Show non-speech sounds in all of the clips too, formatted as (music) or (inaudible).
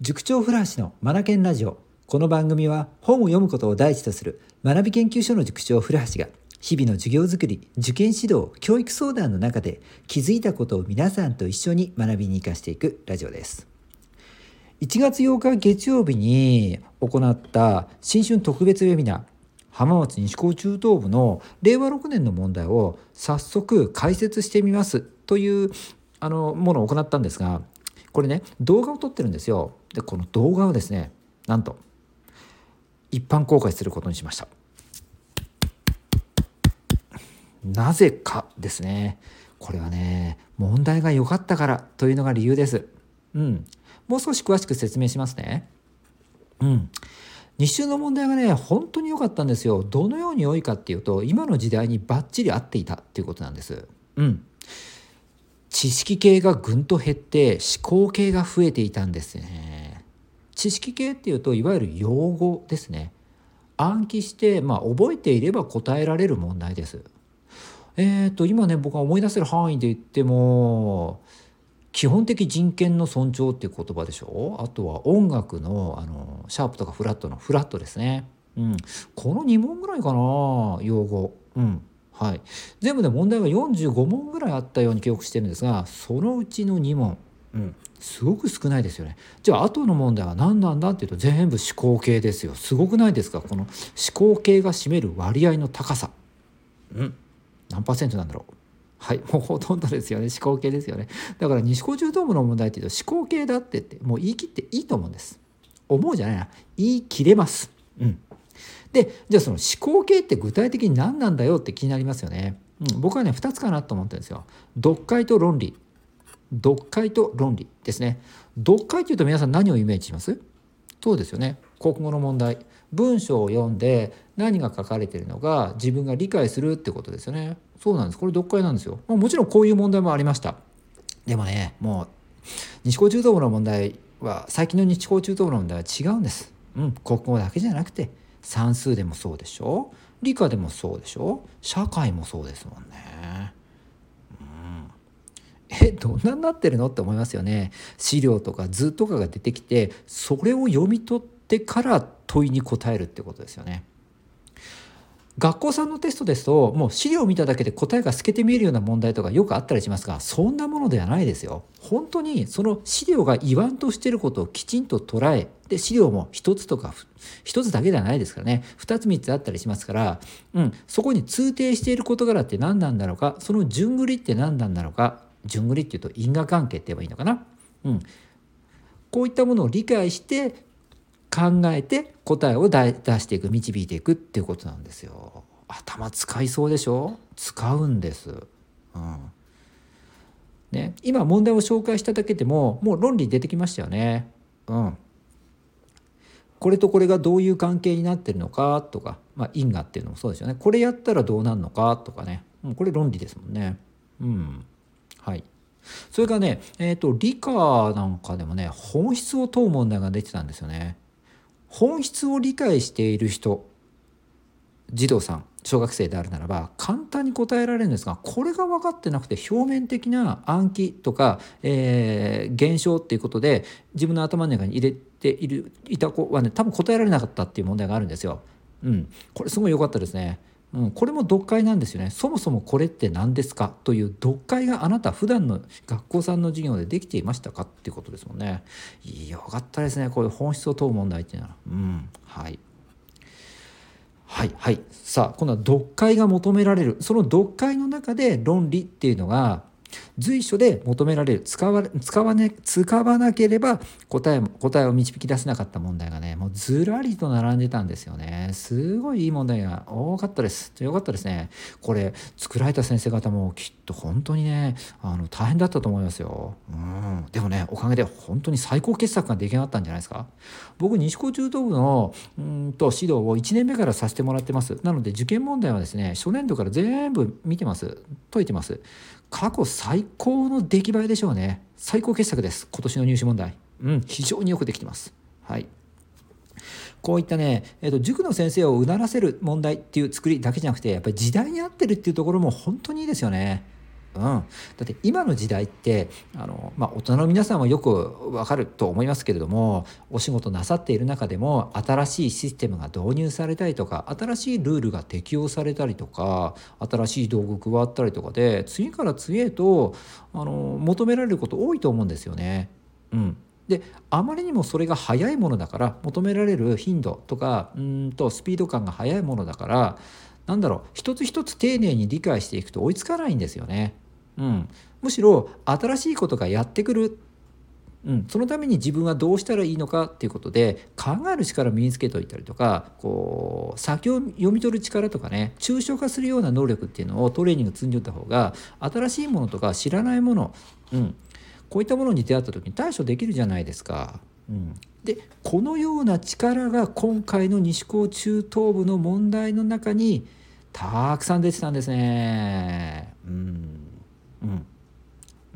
塾長古橋のマナケンラジオ。この番組は本を読むことを第一とする学び研究所の塾長古橋が日々の授業づくり受験指導教育相談の中で気づいたことを皆さんと一緒に学びに生かしていくラジオです。1月8日月曜日に行った新春特別ウェビナー浜松西高中等部の令和6年の問題を早速解説してみますというあのものを行ったんですがこれね動画を撮ってるんですよ。でこの動画をですねなんと一般公開することにしました。なぜかですねこれはね問題が良かったからというのが理由です。うん。もう少し詳しく説明しますね。うん。日中の問題がね本当に良かったんですよ。どのように良いかっていうと今の時代にバッチリ合っていたっていうことなんです。うん。知識系がぐんと減って思考系が増えていたんですね。知識系っていうといわゆる用語ですね。暗記して、まあ、覚えていれば答えられる問題です。えっ、ー、と今ね僕が思い出せる範囲で言っても基本的人権の尊重っていう言葉でしょ。あとは音楽のあのシャープとかフラットのフラットですね。うん、この2問ぐらいかな用語。うん。はい、全部で問題が45問ぐらいあったように記憶してるんですがそのうちの2問、うん、すごく少ないですよね。じゃあ後の問題は何なんだっていうと全部思考系ですよ。すごくないですか？この思考系が占める割合の高さ。うん。何パーセントなんだろう？はいもうほとんどですよね。思考系ですよね。だから西高中等部の問題っていうと思考系だってってもう言い切っていいと思うんです。思うじゃないな。言い切れます。うん。でじゃあその思考系って具体的に何なんだよって気になりますよね、うん、僕はね2つかなと思ってるんですよ。読解と論理読解と論理ですね。読解というと皆さん何をイメージします？そうですよね。国語の問題。文章を読んで何が書かれているのか自分が理解するってことですよね。そうなんです。これ読解なんですよ、まあ、もちろんこういう問題もありました。でもねもう西高中等部の問題は最近の西高中等部の問題は違うんです。うん。国語だけじゃなくて算数でもそうでしょ？理科でもそうでしょ？社会もそうですもんね。えどんなになってるの？って思いますよね。資料とか図とかが出てきてそれを読み取ってから問いに答えるってことですよね。学校さんのテストですともう資料を見ただけで答えが透けて見えるような問題とかよくあったりしますがそんなものではないですよ。本当にその資料が言わんとしてることをきちんと捉えで資料も1つとか1つだけではないですからね2つ3つあったりしますから、うん、そこに通底している事柄って何なんだろうかその順繰りって何なんだろうか順繰りっていうと因果関係って言えばいいのかな？うん、こういったものを理解して考えて答えを出していく導いていくっていうことなんですよ。頭使いそうでしょ？使うんです。うんね、今問題を紹介しただけでももう論理出てきましたよね。うん、これとこれがどういう関係になってるのか？とか、まあ、因果っていうのもそうですよね。これやったらどうなるのか？とかね。もうこれ論理ですもんね。うん。はい。それからね、えっ、ー、と、理科なんかでもね、本質を問う問題が出てたんですよね。本質を理解している人児童さん小学生であるならば簡単に答えられるんですがこれが分かってなくて表面的な暗記とか、えー、現象っていうことで自分の頭の中に入れているいた子はね多分答えられなかったっていう問題があるんですよ。うん、これすごい良かったですね。うん、これも読解なんですよね。そもそもこれって何ですか？という読解があなた普段の学校さんの授業でできていましたか？っていうことですもんね。よかったですね。こういう本質を問う問題っていうのは。うんはい。はいはい。さあ今度は読解が求められる。その読解の中で論理っていうのが随所で求められる使わ使わ,、ね、使わなければ答え答えを導き出せなかった問題がねもうずらりと並んでたんですよね。すごいいい問題が多かったです。よかったですね。これ作られた先生方もきっと本当にねあの大変だったと思いますよ、うん、でもねおかげで本当に最高傑作が出来上がったんじゃないですか。僕西高中等部のうんと指導を1年目からさせてもらってます。なので受験問題はですね初年度から全部見てます。解いてます。過去最高の出来栄えでしょうね。最高傑作です。今年の入試問題。うん非常によくできてます。はい。こういったね、えーと、塾の先生をうならせる問題っていう作りだけじゃなくてやっぱり時代に合ってるっていうところも本当にいいですよね。うん、だって今の時代ってあの、まあ、大人の皆さんはよくわかると思いますけれどもお仕事なさっている中でも新しいシステムが導入されたりとか新しいルールが適用されたりとか新しい道具加わったりとかで次から次へとあの求められること多いと思うんですよね。うん、であまりにもそれが早いものだから求められる頻度とかうんとスピード感が速いものだからなんだろう一つ一つ丁寧に理解していくと追いつかないんですよね。うん、むしろ新しいことがやってくる、うん、そのために自分はどうしたらいいのかっていうことで考える力を身につけておいたりとかこう先を読み取る力とかね抽象化するような能力っていうのをトレーニング積んでおいた方が新しいものとか知らないもの、うん、こういったものに出会った時に対処できるじゃないですか。うん、でこのような力が今回の西高中東部の問題の中にたくさん出てたんですね。うんうん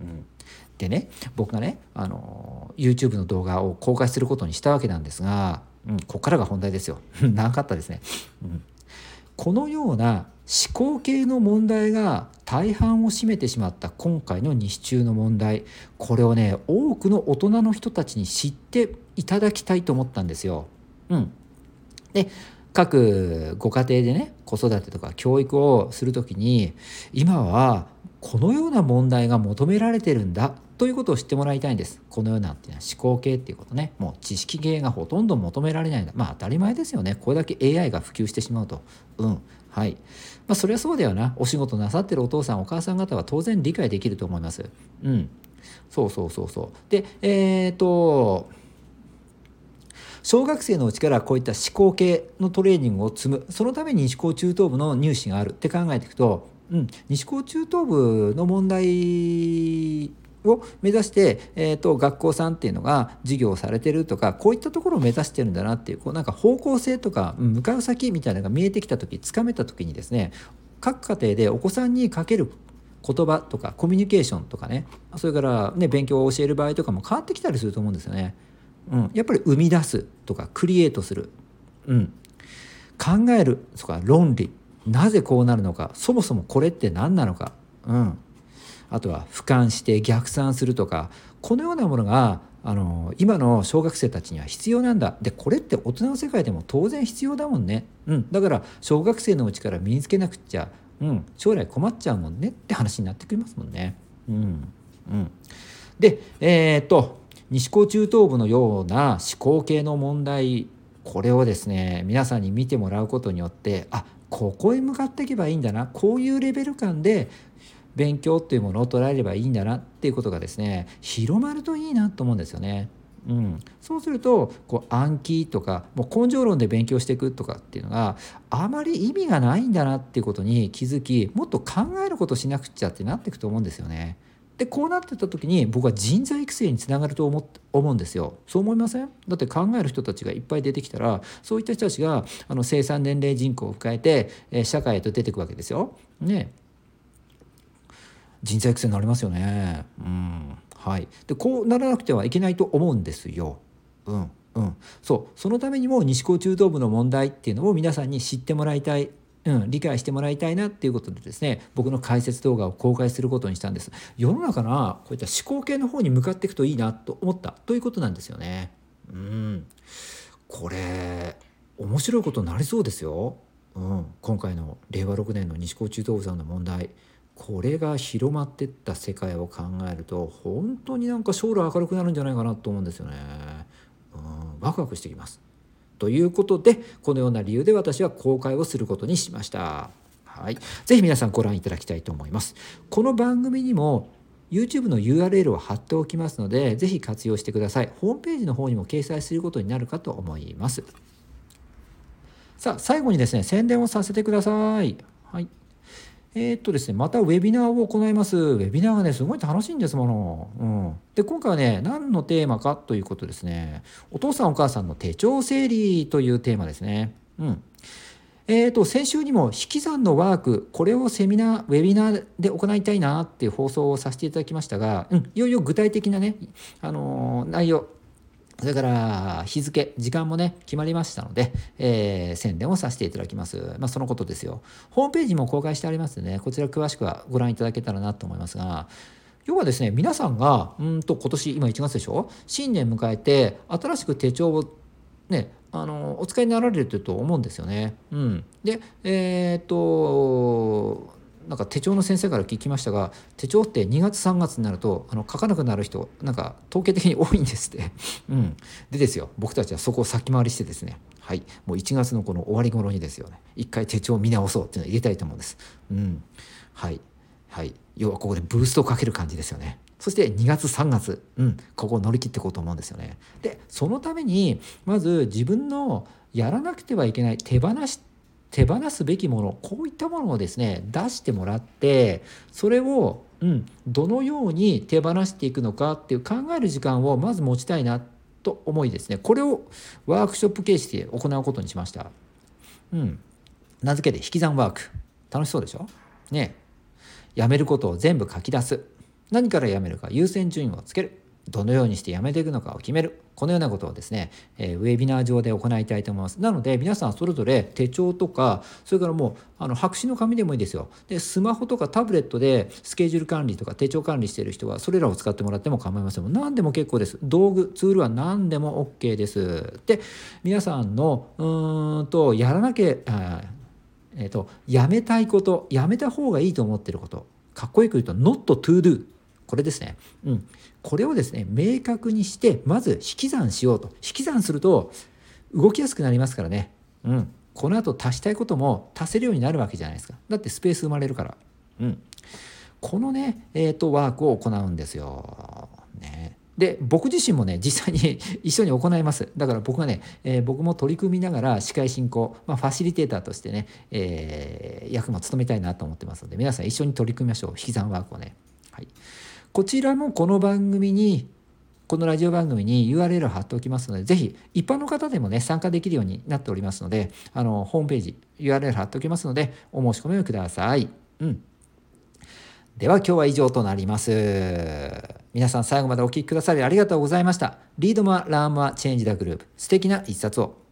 うん、でね僕がねあの YouTube の動画を公開することにしたわけなんですが、うん、ここからが本題ですよ。(laughs) 長かったですね、うん、このような思考系の問題が大半を占めてしまった今回の西中の問題これをね多くの大人の人たちに知っていただきたいと思ったんですよ。うん、で各ご家庭でね子育てとか教育をする時に今はこのような問題が求められてるんだということを知ってもらいたいんです。このようなっていうのは思考系っていうことね。もう知識系がほとんど求められないんだ。まあ当たり前ですよね。これだけ AI が普及してしまうと。うん。はい。まあそれはそうだよな。お仕事なさってるお父さんお母さん方は当然理解できると思います。うん。そうそうそうそう。で、えっ、と、小学生のうちからこういった思考系のトレーニングを積むそのために思考中等部の入試があるって考えていくとうん、西高中等部の問題を目指して、えーと、学校さんっていうのが授業をされてるとかこういったところを目指してるんだなっていうこうなんか方向性とか向かう先みたいなのが見えてきた時つかめた時にですね各家庭でお子さんにかける言葉とかコミュニケーションとかねそれから、ね、勉強を教える場合とかも変わってきたりすると思うんですよね。うん、やっぱり生み出すとかクリエイトする、うん、考えるとか論理。なぜこうなるのかそもそもこれって何なのか、うん、あとは俯瞰して逆算するとかこのようなものがあの今の小学生たちには必要なんだ。でこれって大人の世界でも当然必要だもんね、うん、だから小学生のうちから身につけなくっちゃ、うん、将来困っちゃうもんね。って話になってきますもんね。うん。うん、でえー、っと西高中等部のような思考系の問題これをですね皆さんに見てもらうことによってあここへ向かっていけばいいんだな。こういうレベル感で勉強っていうものを捉えればいいんだなっていうことがですね広まるといいなと思うんですよね。うん、そうするとこう暗記とかもう根性論で勉強していくとかっていうのがあまり意味がないんだなっていうことに気づきもっと考えることしなくちゃってなっていくと思うんですよね。でこうなってた時に僕は人材育成につながると思思うんですよそう思いません？だって考える人たちがいっぱい出てきたらそういった人たちがあの生産年齢人口を迎えて、え社会へと出てくわけですよ。ね人材育成になりますよね。うん。はい、でこうならなくてはいけないと思うんですよ。うんうん、そう。そのためにも西高中等部の問題っていうのを皆さんに知ってもらいたい。うん、理解してもらいたいなっていうことでですね僕の解説動画を公開することにしたんです。世の中のこういった思考系の方に向かっていくといいなと思った。ということなんですよね。うん。これ面白いことになりそうですよ、うん、今回の令和6年の西高中等部さんの問題これが広まってった世界を考えると本当になんか将来明るくなるんじゃないかなと思うんですよね、うん、ワクワクしてきますということでこのような理由で私は公開をすることにしました。はい、ぜひ皆さんご覧いただきたいと思います。この番組にも YouTube の URL を貼っておきますので、ぜひ活用してください。ホームページの方にも掲載することになるかと思います。さあ、最後にですね、宣伝をさせてください。はい。えー、っとですね、またウェビナーを行います。ウェビナーがね、すごい楽しいんですもの。うん。で、今回はね、何のテーマかということですね。お父さんお母さんの手帳整理というテーマですね。うん。えーと、先週にも引き算のワークこれをセミナーウェビナーで行いたいなっていう放送をさせていただきましたが、うん、いよいよ具体的なね、あのー、内容それから日付、時間もね、決まりましたので、えー、宣伝をさせていただきます。まあ、そのことですよ。ホームページも公開してありますのでね、こちら詳しくはご覧いただけたらなと思いますが、要はですね、皆さんが、うんと今年、今1月でしょ？新年迎えて、新しく手帳をね、あのお使いになられると思うんですよね。うん、で、えー、っとなんか手帳の先生から聞きましたが手帳って2月3月になるとあの書かなくなる人なんか統計的に多いんですって。(laughs) うん、でですよ。僕たちはそこを先回りしてですね。はい。もう1月のこの終わり頃にですよね。一回手帳を見直そうっていうのを入れたいと思うんです。うん、はい。はい。要はここでブーストをかける感じですよね。そして2月3月、うん、ここを乗り切っていこうと思うんですよね。でそのためにまず自分のやらなくてはいけない手放し手放すべきものこういったものをですね出してもらってそれを、うん、どのように手放していくのかっていう考える時間をまず持ちたいなと思いですね。これをワークショップ形式で行うことにしました。うん、名付けて引き算ワーク。楽しそうでしょ？ね。やめることを全部書き出す。何からやめるか優先順位をつける。どのようにしてやめていくのかを決める。このようなことをですね、え、ウェビナー上で行いたいと思います。なので皆さんそれぞれ手帳とかそれからもうあの白紙の紙でもいいですよ。でスマホとかタブレットでスケジュール管理とか手帳管理している人はそれらを使ってもらっても構いません何でも結構です。道具ツールは何でも OK です。で皆さんのうーんとやらなきゃえーと、やめたいことやめた方がいいと思ってること。かっこよく言うと not to do これですね。うん。これをですね、明確にして、まず引き算しようと。引き算すると、動きやすくなりますからね。うん。この後足したいことも足せるようになるわけじゃないですか。だってスペース生まれるから。うん。このね、えっ、ー、と、ワークを行うんですよ。ね。で僕自身もね実際に (laughs) 一緒に行いますだから僕はね、えー、僕も取り組みながら司会進行、まあ、ファシリテーターとしてね、えー、役も務めたいなと思ってますので皆さん一緒に取り組みましょう引き算ワークをね。はいこちらもこの番組にこのラジオ番組に URL を貼っておきますので、ぜひ一般の方でもね、参加できるようになっておりますので、あの、ホームページ URL 貼っておきますので、お申し込みをください。うん。では今日は以上となります。皆さん最後までお聴きくださりありがとうございました。 Read more, learn more, change the globe。素敵な一冊を。